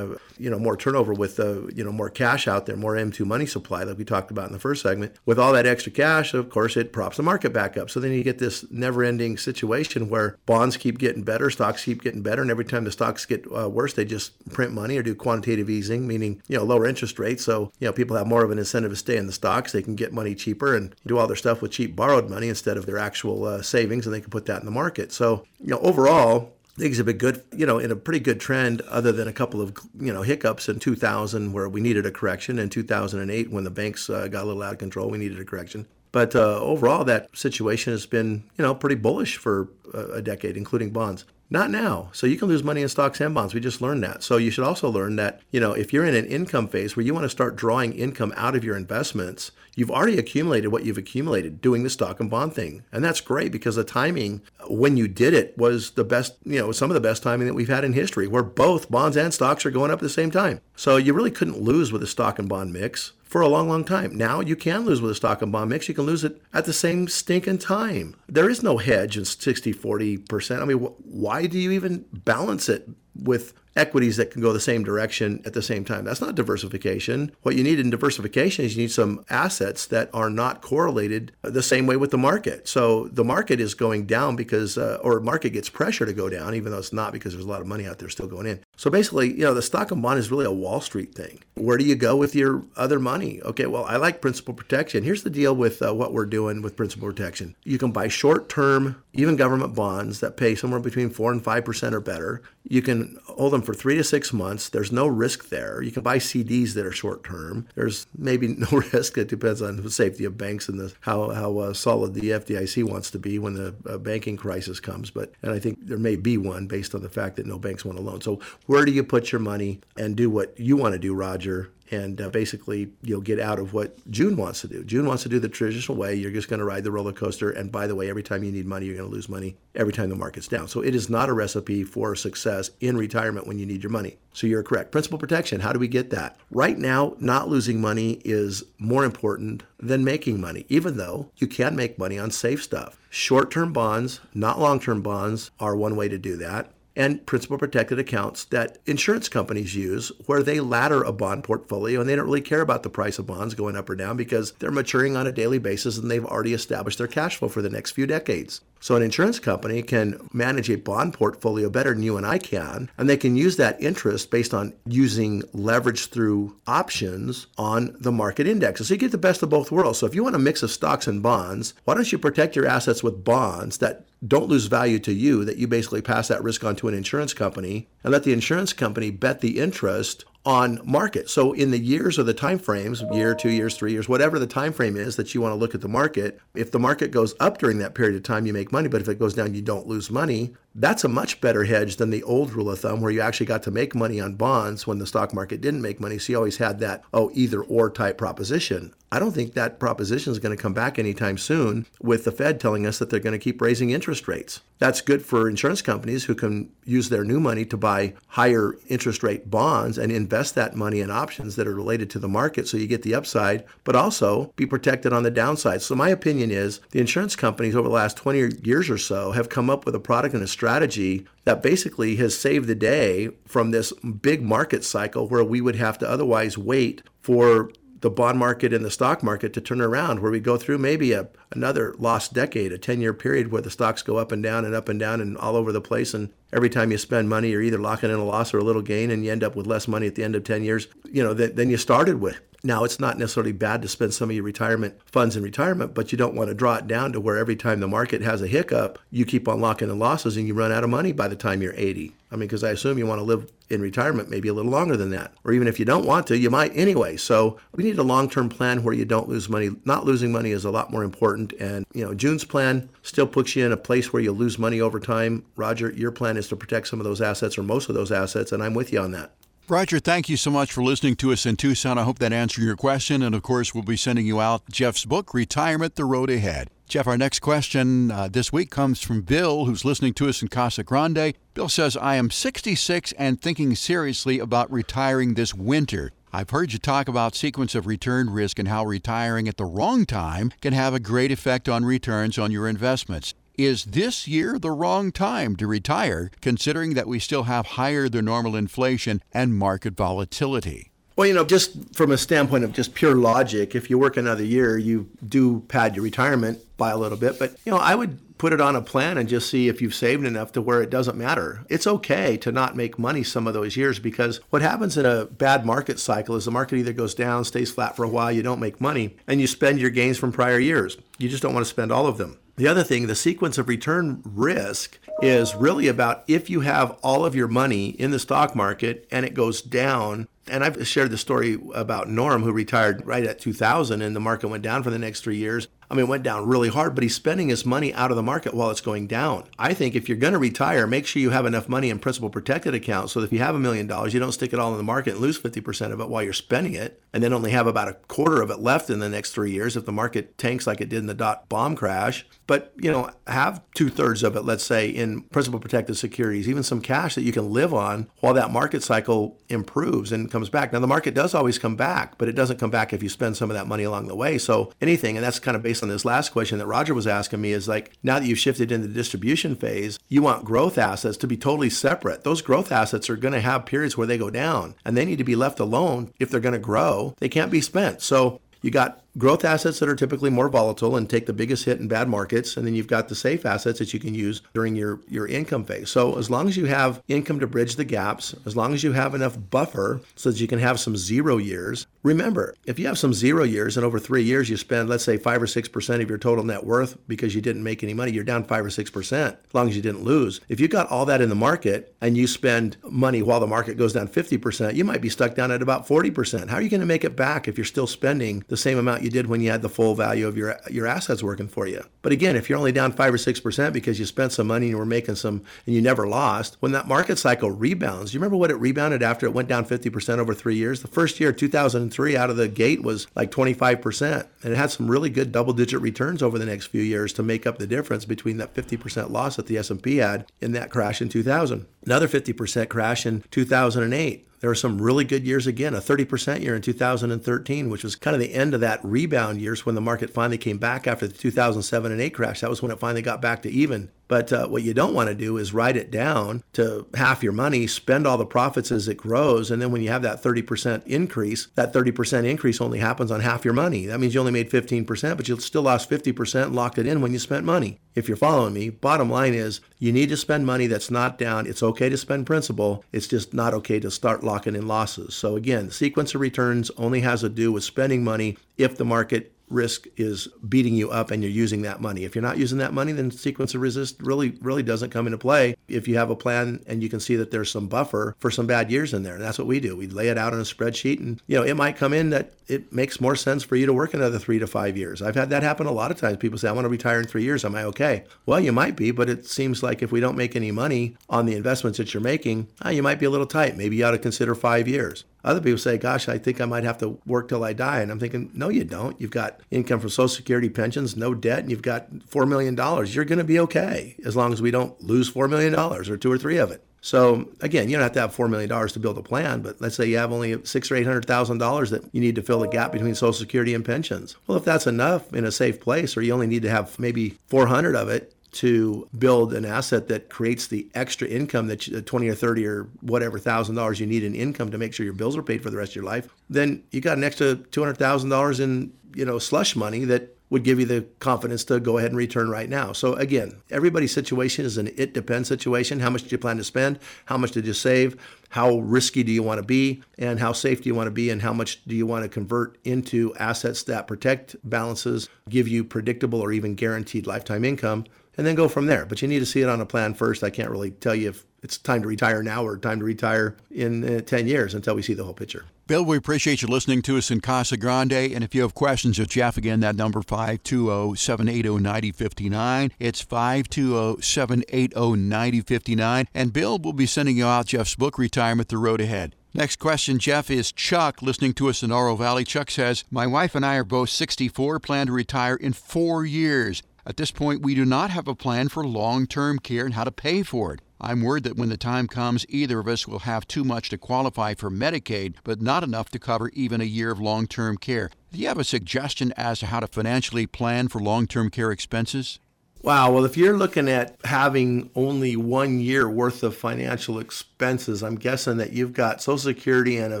you know more turnover with uh, you know more cash out there, more M2 money supply, like we talked about in the first segment. With all that extra cash, of course, it props the market back up. So then you get this never-ending situation where bonds keep getting better, stocks keep getting better, and every time the stocks get uh, worse, they just print money or do quantitative easing, meaning you know lower interest rates. So you know people have more of an incentive to stay in the stocks. They can get money cheaper and do all their stuff with cheap borrowed money instead of their actual uh, savings, and they can put that in the market. So you know overall things have been good, you know, in a pretty good trend, other than a couple of, you know, hiccups in 2000 where we needed a correction, in 2008 when the banks uh, got a little out of control, we needed a correction. But uh, overall, that situation has been, you know, pretty bullish for a decade, including bonds. Not now. So you can lose money in stocks and bonds. We just learned that. So you should also learn that, you know, if you're in an income phase where you want to start drawing income out of your investments, you've already accumulated what you've accumulated doing the stock and bond thing. And that's great because the timing when you did it was the best, you know, some of the best timing that we've had in history where both bonds and stocks are going up at the same time. So you really couldn't lose with a stock and bond mix for a long, long time. Now you can lose with a stock and bond mix. You can lose it at the same stinking time. There is no hedge in 60, 40%. I mean, why do you even balance it with equities that can go the same direction at the same time. That's not diversification. What you need in diversification is you need some assets that are not correlated the same way with the market. So the market is going down because, uh, or market gets pressure to go down, even though it's not because there's a lot of money out there still going in. So basically, you know, the stock and bond is really a Wall Street thing. Where do you go with your other money? Okay, well, I like principal protection. Here's the deal with uh, what we're doing with principal protection. You can buy short term, even government bonds that pay somewhere between 4 and 5% or better. You can hold them for three to six months. There's no risk there. You can buy CDs that are short term. There's maybe [laughs] no risk. It depends on the safety of banks and the, how, how uh, solid the FDIC wants to be when the uh, banking crisis comes. But and I think there may be one based on the fact that no banks want a loan. So where do you put your money and do what you want to do, Roger? And uh, basically you'll get out of what June wants to do. June wants to do the traditional way. You're just going to ride the roller coaster. And by the way, every time you need money, you're going to lose money every time the market's down. So it is not a recipe for success in retirement when you need your money. So you're correct. Principal protection, how do we get that? Right now, not losing money is more important than making money, even though you can make money on safe stuff. Short term bonds, not long term bonds, are one way to do that and principal protected accounts that insurance companies use where they ladder a bond portfolio and they don't really care about the price of bonds going up or down because they're maturing on a daily basis and they've already established their cash flow for the next few decades. So an insurance company can manage a bond portfolio better than you and I can, and they can use that interest based on using leverage through options on the market indexes. So you get the best of both worlds. So if you want a mix of stocks and bonds, why don't you protect your assets with bonds that don't lose value to you that you basically pass that risk on to an insurance company and let the insurance company bet the interest on market. So in the years or the time frames, year, 2 years, 3 years, whatever the time frame is that you want to look at the market, if the market goes up during that period of time you make money, but if it goes down you don't lose money. That's a much better hedge than the old rule of thumb where you actually got to make money on bonds when the stock market didn't make money. So you always had that oh either or type proposition. I don't think that proposition is going to come back anytime soon with the Fed telling us that they're going to keep raising interest rates. That's good for insurance companies who can use their new money to buy higher interest rate bonds and invest that money in options that are related to the market so you get the upside, but also be protected on the downside. So, my opinion is the insurance companies over the last 20 years or so have come up with a product and a strategy that basically has saved the day from this big market cycle where we would have to otherwise wait for the bond market and the stock market to turn around where we go through maybe a, another lost decade, a 10 year period where the stocks go up and down and up and down and all over the place. And every time you spend money, you're either locking in a loss or a little gain and you end up with less money at the end of 10 years, you know, than, than you started with. Now, it's not necessarily bad to spend some of your retirement funds in retirement, but you don't want to draw it down to where every time the market has a hiccup, you keep on locking in losses and you run out of money by the time you're 80. I mean, because I assume you want to live in retirement maybe a little longer than that. Or even if you don't want to, you might anyway. So we need a long term plan where you don't lose money. Not losing money is a lot more important. And, you know, June's plan still puts you in a place where you lose money over time. Roger, your plan is to protect some of those assets or most of those assets, and I'm with you on that. Roger, thank you so much for listening to us in Tucson. I hope that answered your question. And of course, we'll be sending you out Jeff's book, Retirement The Road Ahead. Jeff, our next question uh, this week comes from Bill, who's listening to us in Casa Grande. Bill says, I am 66 and thinking seriously about retiring this winter. I've heard you talk about sequence of return risk and how retiring at the wrong time can have a great effect on returns on your investments. Is this year the wrong time to retire, considering that we still have higher than normal inflation and market volatility? Well, you know, just from a standpoint of just pure logic, if you work another year, you do pad your retirement by a little bit. But, you know, I would put it on a plan and just see if you've saved enough to where it doesn't matter. It's okay to not make money some of those years because what happens in a bad market cycle is the market either goes down, stays flat for a while, you don't make money, and you spend your gains from prior years. You just don't want to spend all of them. The other thing, the sequence of return risk is really about if you have all of your money in the stock market and it goes down. And I've shared the story about Norm, who retired right at 2000 and the market went down for the next three years. I mean, it went down really hard, but he's spending his money out of the market while it's going down. I think if you're going to retire, make sure you have enough money in principal protected accounts so that if you have a million dollars, you don't stick it all in the market and lose 50% of it while you're spending it, and then only have about a quarter of it left in the next three years if the market tanks like it did in the dot bomb crash. But, you know, have two thirds of it, let's say, in principal protected securities, even some cash that you can live on while that market cycle improves and comes back. Now, the market does always come back, but it doesn't come back if you spend some of that money along the way. So anything, and that's kind of based on this last question that Roger was asking me is like, now that you've shifted into the distribution phase, you want growth assets to be totally separate. Those growth assets are going to have periods where they go down and they need to be left alone if they're going to grow. They can't be spent. So you got growth assets that are typically more volatile and take the biggest hit in bad markets and then you've got the safe assets that you can use during your your income phase. So as long as you have income to bridge the gaps as long as you have enough buffer so that you can have some zero years remember if you have some zero years and over three years you spend let's say five or six percent of your total net worth because you didn't make any money you're down five or six percent as long as you didn't lose. If you got all that in the market and you spend money while the market goes down 50 percent you might be stuck down at about 40 percent. How are you going to make it back if you're still spending the same amount you you did when you had the full value of your your assets working for you. But again, if you're only down five or six percent because you spent some money and you were making some and you never lost, when that market cycle rebounds, you remember what it rebounded after it went down 50% over three years? The first year, 2003, out of the gate was like 25%, and it had some really good double-digit returns over the next few years to make up the difference between that 50% loss that the S&P had in that crash in 2000. Another 50% crash in 2008 there were some really good years again, a 30% year in 2013, which was kind of the end of that rebound years when the market finally came back after the 2007 and 8 crash. That was when it finally got back to even. But uh, what you don't want to do is write it down to half your money, spend all the profits as it grows, and then when you have that 30% increase, that 30% increase only happens on half your money. That means you only made 15%, but you still lost 50% and locked it in when you spent money. If you're following me, bottom line is you need to spend money that's not down. It's okay to spend principal. It's just not okay to start locking in losses. So again, sequence of returns only has to do with spending money if the market risk is beating you up and you're using that money. If you're not using that money, then sequence of resist really, really doesn't come into play. If you have a plan and you can see that there's some buffer for some bad years in there, and that's what we do. We lay it out on a spreadsheet, and you know it might come in that it makes more sense for you to work another three to five years. I've had that happen a lot of times. People say, "I want to retire in three years." Am I okay? Well, you might be, but it seems like if we don't make any money on the investments that you're making, ah, you might be a little tight. Maybe you ought to consider five years. Other people say, gosh, I think I might have to work till I die. And I'm thinking, no, you don't. You've got income from Social Security pensions, no debt, and you've got $4 million. You're going to be okay as long as we don't lose $4 million or two or three of it. So again, you don't have to have four million dollars to build a plan, but let's say you have only six or eight hundred thousand dollars that you need to fill the gap between Social Security and pensions. Well, if that's enough in a safe place, or you only need to have maybe four hundred of it, to build an asset that creates the extra income that you, 20 or 30 or whatever thousand dollars you need in income to make sure your bills are paid for the rest of your life, then you got an extra $200,000 in, you know, slush money that would give you the confidence to go ahead and return right now. So again, everybody's situation is an it depends situation. How much do you plan to spend? How much did you save? How risky do you want to be? And how safe do you want to be? And how much do you want to convert into assets that protect balances, give you predictable or even guaranteed lifetime income? And then go from there. But you need to see it on a plan first. I can't really tell you if it's time to retire now or time to retire in uh, 10 years until we see the whole picture. Bill, we appreciate you listening to us in Casa Grande. And if you have questions of Jeff, again, that number 520-780-9059. It's 520-780-9059. And Bill will be sending you out Jeff's book, Retirement, The Road Ahead. Next question, Jeff, is Chuck listening to us in Oro Valley. Chuck says, My wife and I are both 64, plan to retire in four years. At this point, we do not have a plan for long term care and how to pay for it. I'm worried that when the time comes, either of us will have too much to qualify for Medicaid, but not enough to cover even a year of long term care. Do you have a suggestion as to how to financially plan for long term care expenses? Wow. Well, if you're looking at having only one year worth of financial expenses, I'm guessing that you've got Social Security and a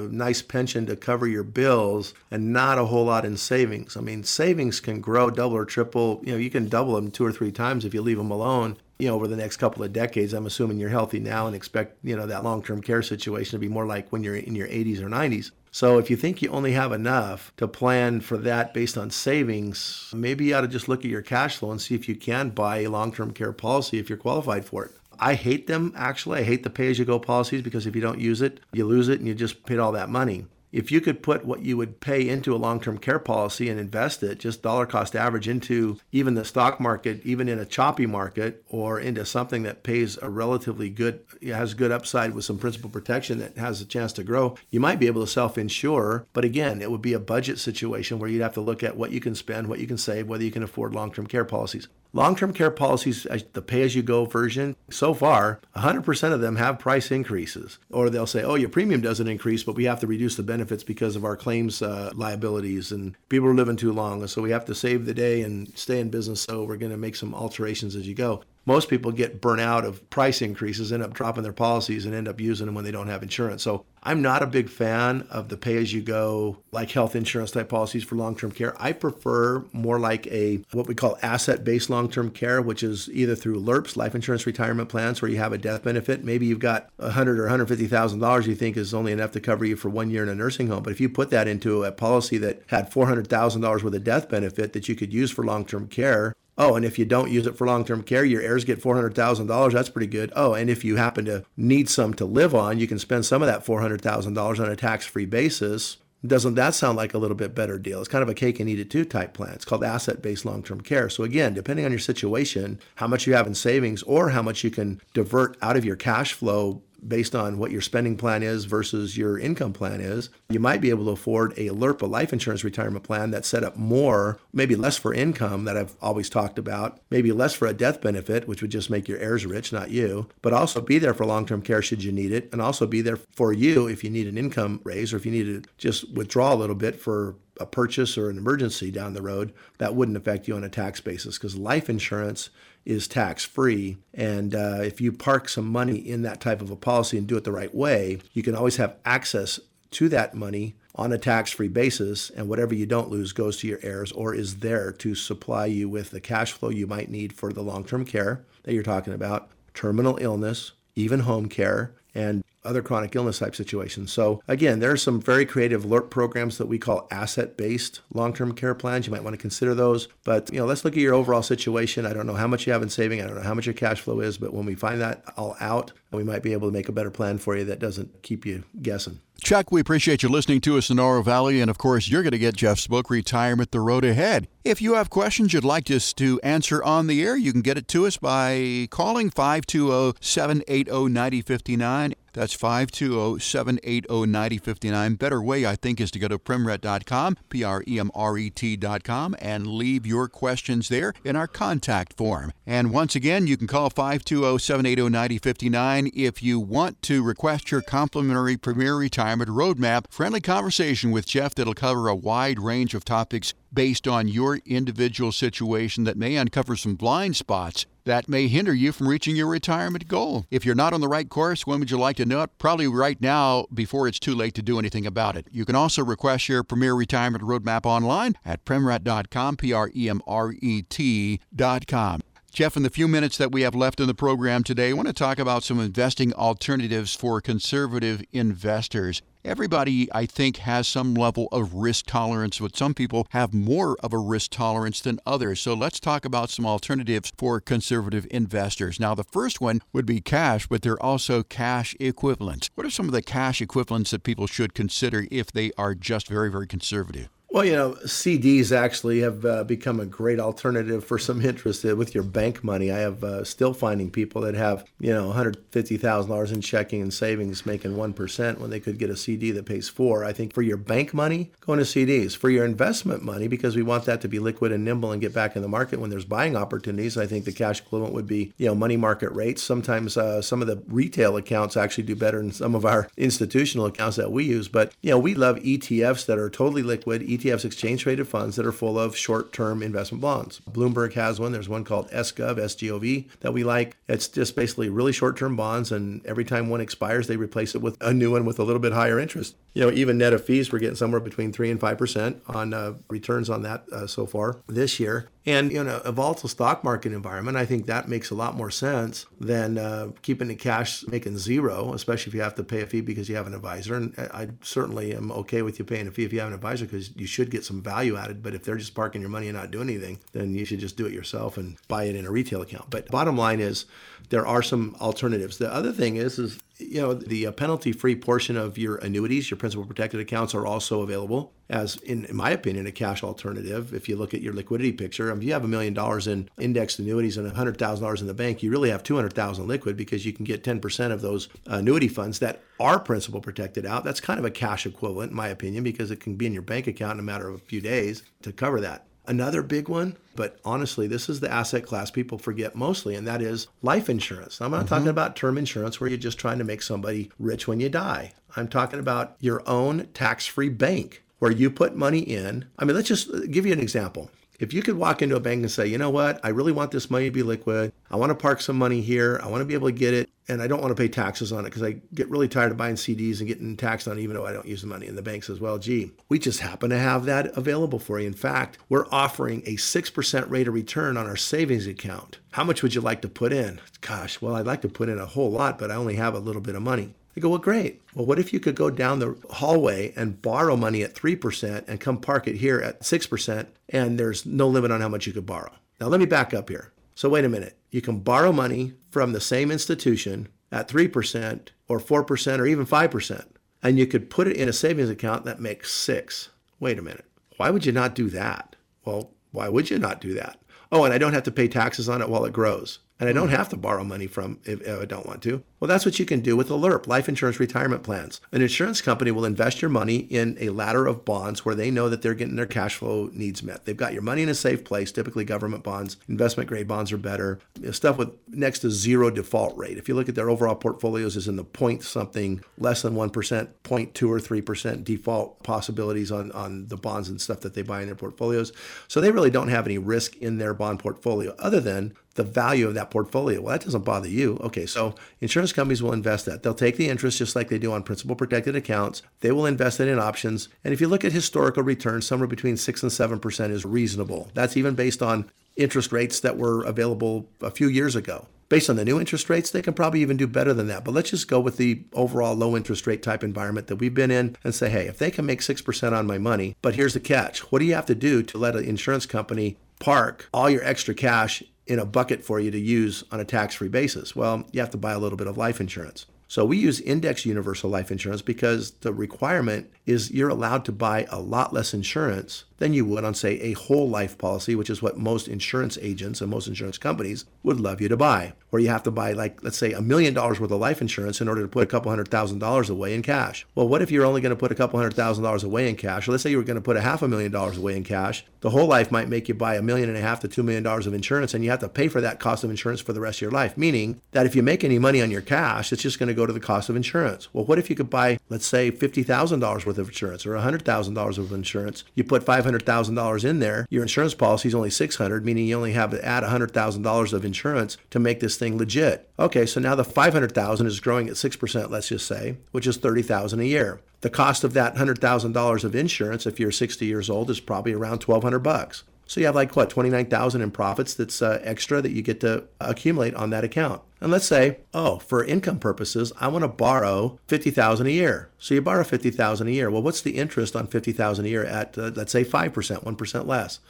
nice pension to cover your bills and not a whole lot in savings. I mean, savings can grow double or triple. You know, you can double them two or three times if you leave them alone. You know, over the next couple of decades, I'm assuming you're healthy now and expect, you know, that long term care situation to be more like when you're in your 80s or 90s. So if you think you only have enough to plan for that based on savings, maybe you ought to just look at your cash flow and see if you can buy a long-term care policy if you're qualified for it. I hate them actually. I hate the pay as you go policies because if you don't use it, you lose it and you just paid all that money if you could put what you would pay into a long-term care policy and invest it just dollar cost average into even the stock market even in a choppy market or into something that pays a relatively good has good upside with some principal protection that has a chance to grow you might be able to self-insure. But again it would be a budget situation where you'd have to look at what you can spend what you can save whether you can afford long-term care policies Long term care policies, the pay as you go version, so far, 100% of them have price increases. Or they'll say, oh, your premium doesn't increase, but we have to reduce the benefits because of our claims uh, liabilities and people are living too long. So we have to save the day and stay in business. So we're going to make some alterations as you go most people get burnt out of price increases, end up dropping their policies, and end up using them when they don't have insurance. So I'm not a big fan of the pay as you go, like health insurance type policies for long term care. I prefer more like a what we call asset based long term care, which is either through LIRPs, life insurance retirement plans, where you have a death benefit. Maybe you've got a hundred or $150,000 you think is only enough to cover you for one year in a nursing home. But if you put that into a policy that had $400,000 worth of death benefit that you could use for long term care, Oh, and if you don't use it for long term care, your heirs get $400,000. That's pretty good. Oh, and if you happen to need some to live on, you can spend some of that $400,000 on a tax free basis. Doesn't that sound like a little bit better deal? It's kind of a cake and eat it too type plan. It's called asset based long term care. So, again, depending on your situation, how much you have in savings or how much you can divert out of your cash flow based on what your spending plan is versus your income plan is, you might be able to afford a LIRP, a life insurance retirement plan that's set up more, maybe less for income that I've always talked about, maybe less for a death benefit, which would just make your heirs rich, not you, but also be there for long term care should you need it, and also be there for you if you need an income raise or if you need to just withdraw a little bit for a purchase or an emergency down the road, that wouldn't affect you on a tax basis because life insurance is tax free. And uh, if you park some money in that type of a policy and do it the right way, you can always have access to that money on a tax free basis. And whatever you don't lose goes to your heirs or is there to supply you with the cash flow you might need for the long term care that you're talking about, terminal illness, even home care, and other chronic illness type situations. So again, there are some very creative LIRP programs that we call asset-based long-term care plans. You might want to consider those. But you know, let's look at your overall situation. I don't know how much you have in saving. I don't know how much your cash flow is, but when we find that all out, we might be able to make a better plan for you that doesn't keep you guessing. Chuck, we appreciate you listening to us in Oro Valley, and of course, you're going to get Jeff's book, Retirement the Road Ahead. If you have questions you'd like us to answer on the air, you can get it to us by calling 520 780 9059. That's 520 780 9059. Better way, I think, is to go to premret.com, P R E M R E T.com, and leave your questions there in our contact form. And once again, you can call 520 780 9059 if you want to request your complimentary Premier Retirement Roadmap. Friendly conversation with Jeff that'll cover a wide range of topics based on your individual situation that may uncover some blind spots that may hinder you from reaching your retirement goal. If you're not on the right course, when would you like to know it? Probably right now before it's too late to do anything about it. You can also request your Premier Retirement Roadmap online at premret.com, P R E M R E T.com. Jeff, in the few minutes that we have left in the program today, I want to talk about some investing alternatives for conservative investors. Everybody, I think, has some level of risk tolerance, but some people have more of a risk tolerance than others. So let's talk about some alternatives for conservative investors. Now, the first one would be cash, but there are also cash equivalents. What are some of the cash equivalents that people should consider if they are just very, very conservative? Well, you know, CDs actually have uh, become a great alternative for some interest with your bank money. I have uh, still finding people that have, you know, $150,000 in checking and savings making 1% when they could get a CD that pays 4. I think for your bank money, go into CDs. For your investment money, because we want that to be liquid and nimble and get back in the market when there's buying opportunities, I think the cash equivalent would be, you know, money market rates. Sometimes uh, some of the retail accounts actually do better than some of our institutional accounts that we use. But, you know, we love ETFs that are totally liquid ETFs, exchange traded funds that are full of short term investment bonds. Bloomberg has one. There's one called SGOV, SGOV, that we like. It's just basically really short term bonds, and every time one expires, they replace it with a new one with a little bit higher interest. You know, even net of fees, we're getting somewhere between 3 and 5% on uh, returns on that uh, so far this year. And in a, a, volatile stock market environment, I think that makes a lot more sense than uh, keeping the cash making zero, especially if you have to pay a fee because you have an advisor. And I certainly am okay with you paying a fee if you have an advisor because you should get some value added. But if they're just parking your money and not doing anything, then you should just do it yourself and buy it in a retail account. But bottom line is, there are some alternatives. The other thing is, is you know, the uh, penalty-free portion of your annuities, your principal protected accounts are also available as, in, in my opinion, a cash alternative. If you look at your liquidity picture, if you have a million dollars in indexed annuities and a $100,000 in the bank, you really have 200,000 liquid because you can get 10% of those annuity funds that are principal protected out. That's kind of a cash equivalent, in my opinion, because it can be in your bank account in a matter of a few days to cover that. Another big one, but honestly, this is the asset class people forget mostly, and that is life insurance. I'm not mm-hmm. talking about term insurance where you're just trying to make somebody rich when you die. I'm talking about your own tax free bank where you put money in. I mean, let's just give you an example. If you could walk into a bank and say, you know what, I really want this money to be liquid. I want to park some money here. I want to be able to get it, and I don't want to pay taxes on it because I get really tired of buying CDs and getting taxed on it, even though I don't use the money. And the bank says, well, gee, we just happen to have that available for you. In fact, we're offering a 6% rate of return on our savings account. How much would you like to put in? Gosh, well, I'd like to put in a whole lot, but I only have a little bit of money. I go, well, great. Well, what if you could go down the hallway and borrow money at 3% and come park it here at 6%, and there's no limit on how much you could borrow? Now, let me back up here. So, wait a minute. You can borrow money from the same institution at 3% or 4% or even 5%, and you could put it in a savings account that makes 6. Wait a minute. Why would you not do that? Well, why would you not do that? Oh, and I don't have to pay taxes on it while it grows. And I don't mm-hmm. have to borrow money from if, if, I don't want to. Well, that's what you can do with a LIRP, life insurance retirement plans. An insurance company will invest your money in a ladder of bonds where they know that they're getting their cash flow needs met. They've got your money in a safe place, typically government bonds, investment grade bonds are better. Stuff with next to zero default rate. If you look at their overall portfolios is in the point something, less than 1%, 0.2 or 3% default possibilities on, on the bonds and stuff that they buy in their portfolios. So they really don't have any risk in their bond portfolio other than the value of that portfolio. Well, that doesn't bother you. Okay, so insurance companies will invest that. They'll take the interest just like they do on principal protected accounts. They will invest it in options. And if you look at historical returns, somewhere between 6 and 7% is reasonable. That's even based on interest rates that were available a few years ago. Based on the new interest rates, they can probably even do better than that. But let's just go with the overall low interest rate type environment that we've been in and say, hey, if they can make 6% on my money, but here's the catch what do you have to do to let an insurance company park all your extra cash in a bucket for you to use on a tax free basis? Well, you have to buy a little bit of life insurance. So we use index universal life insurance because the requirement is you're allowed to buy a lot less insurance than you would on, say, a whole life policy, which is what most insurance agents and most insurance companies would love you to buy, where you have to buy, like, let's say, a million dollars worth of life insurance in order to put a couple hundred thousand dollars away in cash. Well, what if you're only going to put a couple hundred thousand dollars away in cash? Or let's say you were going to put a half a million dollars away in cash. The whole life might make you buy a million and a half to two million dollars of insurance, and you have to pay for that cost of insurance for the rest of your life, meaning that if you make any money on your cash, it's just going to go to the cost of insurance. Well, what if you could buy, let's say, $50,000 worth of insurance or $100,000 of insurance? You put $500,000 in there, your insurance policy is only 600, meaning you only have to add $100,000 of insurance to make this thing legit. Okay, so now the 500,000 is growing at 6%, let's just say, which is 30,000 a year. The cost of that $100,000 of insurance if you're 60 years old is probably around 1200 bucks. So you have like what 29,000 in profits that's uh, extra that you get to accumulate on that account. And let's say, oh, for income purposes, I want to borrow 50,000 a year. So you borrow 50,000 a year. Well, what's the interest on 50,000 a year at uh, let's say 5%, 1% less?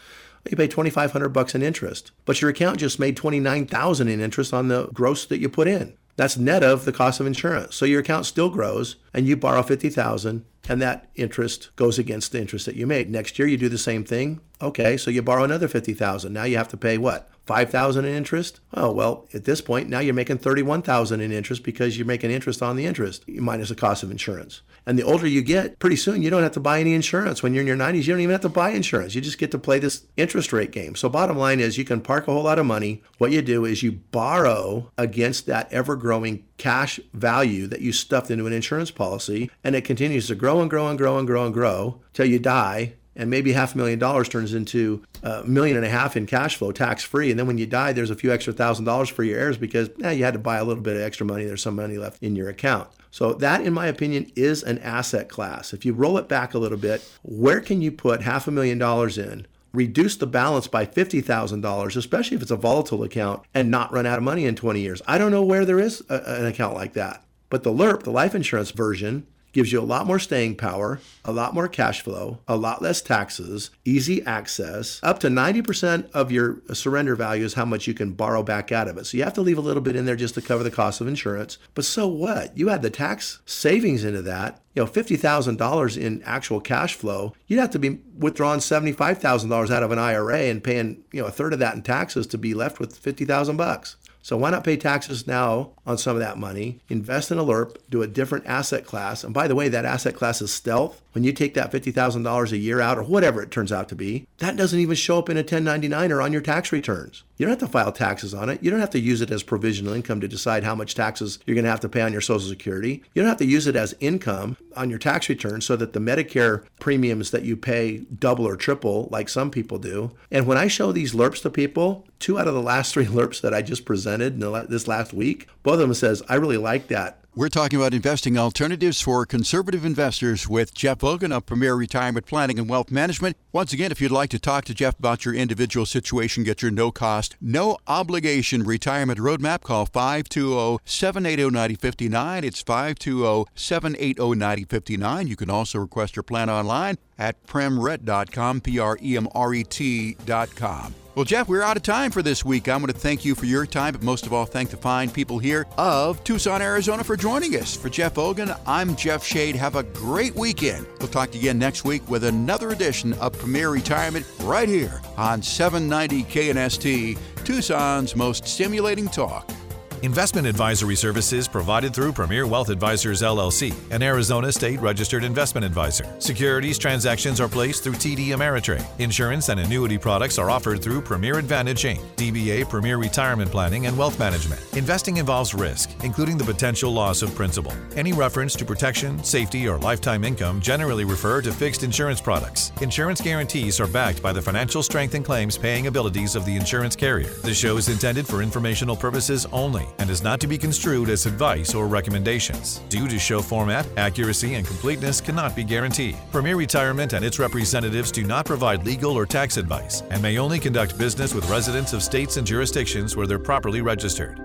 You pay 2500 bucks in interest. But your account just made 29,000 in interest on the gross that you put in. That's net of the cost of insurance. So your account still grows and you borrow 50,000 and that interest goes against the interest that you made. Next year you do the same thing. Okay, so you borrow another 50,000. Now you have to pay what? 5,000 in interest? Oh, well, at this point now you're making 31,000 in interest because you're making interest on the interest minus the cost of insurance. And the older you get, pretty soon you don't have to buy any insurance. When you're in your 90s, you don't even have to buy insurance. You just get to play this interest rate game. So bottom line is you can park a whole lot of money. What you do is you borrow against that ever growing cash value that you stuffed into an insurance policy and it continues to grow and grow and grow and grow and grow till you die and maybe half a million dollars turns into a million and a half in cash flow tax free and then when you die there's a few extra thousand dollars for your heirs because eh, you had to buy a little bit of extra money. There's some money left in your account. So that in my opinion is an asset class. If you roll it back a little bit where can you put half a million dollars in? Reduce the balance by $50,000, especially if it's a volatile account, and not run out of money in 20 years. I don't know where there is a, an account like that. But the LIRP, the life insurance version, gives you a lot more staying power, a lot more cash flow, a lot less taxes, easy access. Up to 90% of your surrender value is how much you can borrow back out of it. So you have to leave a little bit in there just to cover the cost of insurance. But so what? You add the tax savings into that you know, $50,000 in actual cash flow, you'd have to be withdrawing $75,000 out of an IRA and paying, you know, a third of that in taxes to be left with 50,000 bucks. So why not pay taxes now on some of that money, invest in a LIRP, do a different asset class. And by the way, that asset class is stealth. When you take that $50,000 a year out or whatever it turns out to be, that doesn't even show up in a 1099 or on your tax returns. You don't have to file taxes on it. You don't have to use it as provisional income to decide how much taxes you're going to have to pay on your Social Security. You don't have to use it as income on your tax return so that the Medicare premiums that you pay double or triple, like some people do. And when I show these LIRPs to people, two out of the last three [laughs] LIRPs that I just presented this last week, both of them says, I really like that. We're talking about investing alternatives for conservative investors with Jeff Vogan of Premier Retirement Planning and Wealth Management. Once again, if you'd like to talk to Jeff about your individual situation, get your no cost, no obligation retirement roadmap, call 520 780 9059. It's 520 780 9059. You can also request your plan online at premret.com, P R E M R E T.com. Well, Jeff, we're out of time for this week. I want to thank you for your time, but most of all, thank the fine people here of Tucson, Arizona for joining us. For Jeff Vogan, I'm Jeff Shade. Have a great weekend. We'll talk to you again next week with another edition of Premier Retirement right here on 790 KNST Tucson's most stimulating talk. Investment advisory services provided through Premier Wealth Advisors LLC, an Arizona state registered investment advisor. Securities transactions are placed through TD Ameritrade. Insurance and annuity products are offered through Premier Advantage Inc., DBA Premier Retirement Planning and Wealth Management. Investing involves risk, including the potential loss of principal. Any reference to protection, safety, or lifetime income generally refer to fixed insurance products. Insurance guarantees are backed by the financial strength and claims paying abilities of the insurance carrier. The show is intended for informational purposes only and is not to be construed as advice or recommendations. Due to show format, accuracy and completeness cannot be guaranteed. Premier Retirement and its representatives do not provide legal or tax advice and may only conduct business with residents of states and jurisdictions where they're properly registered.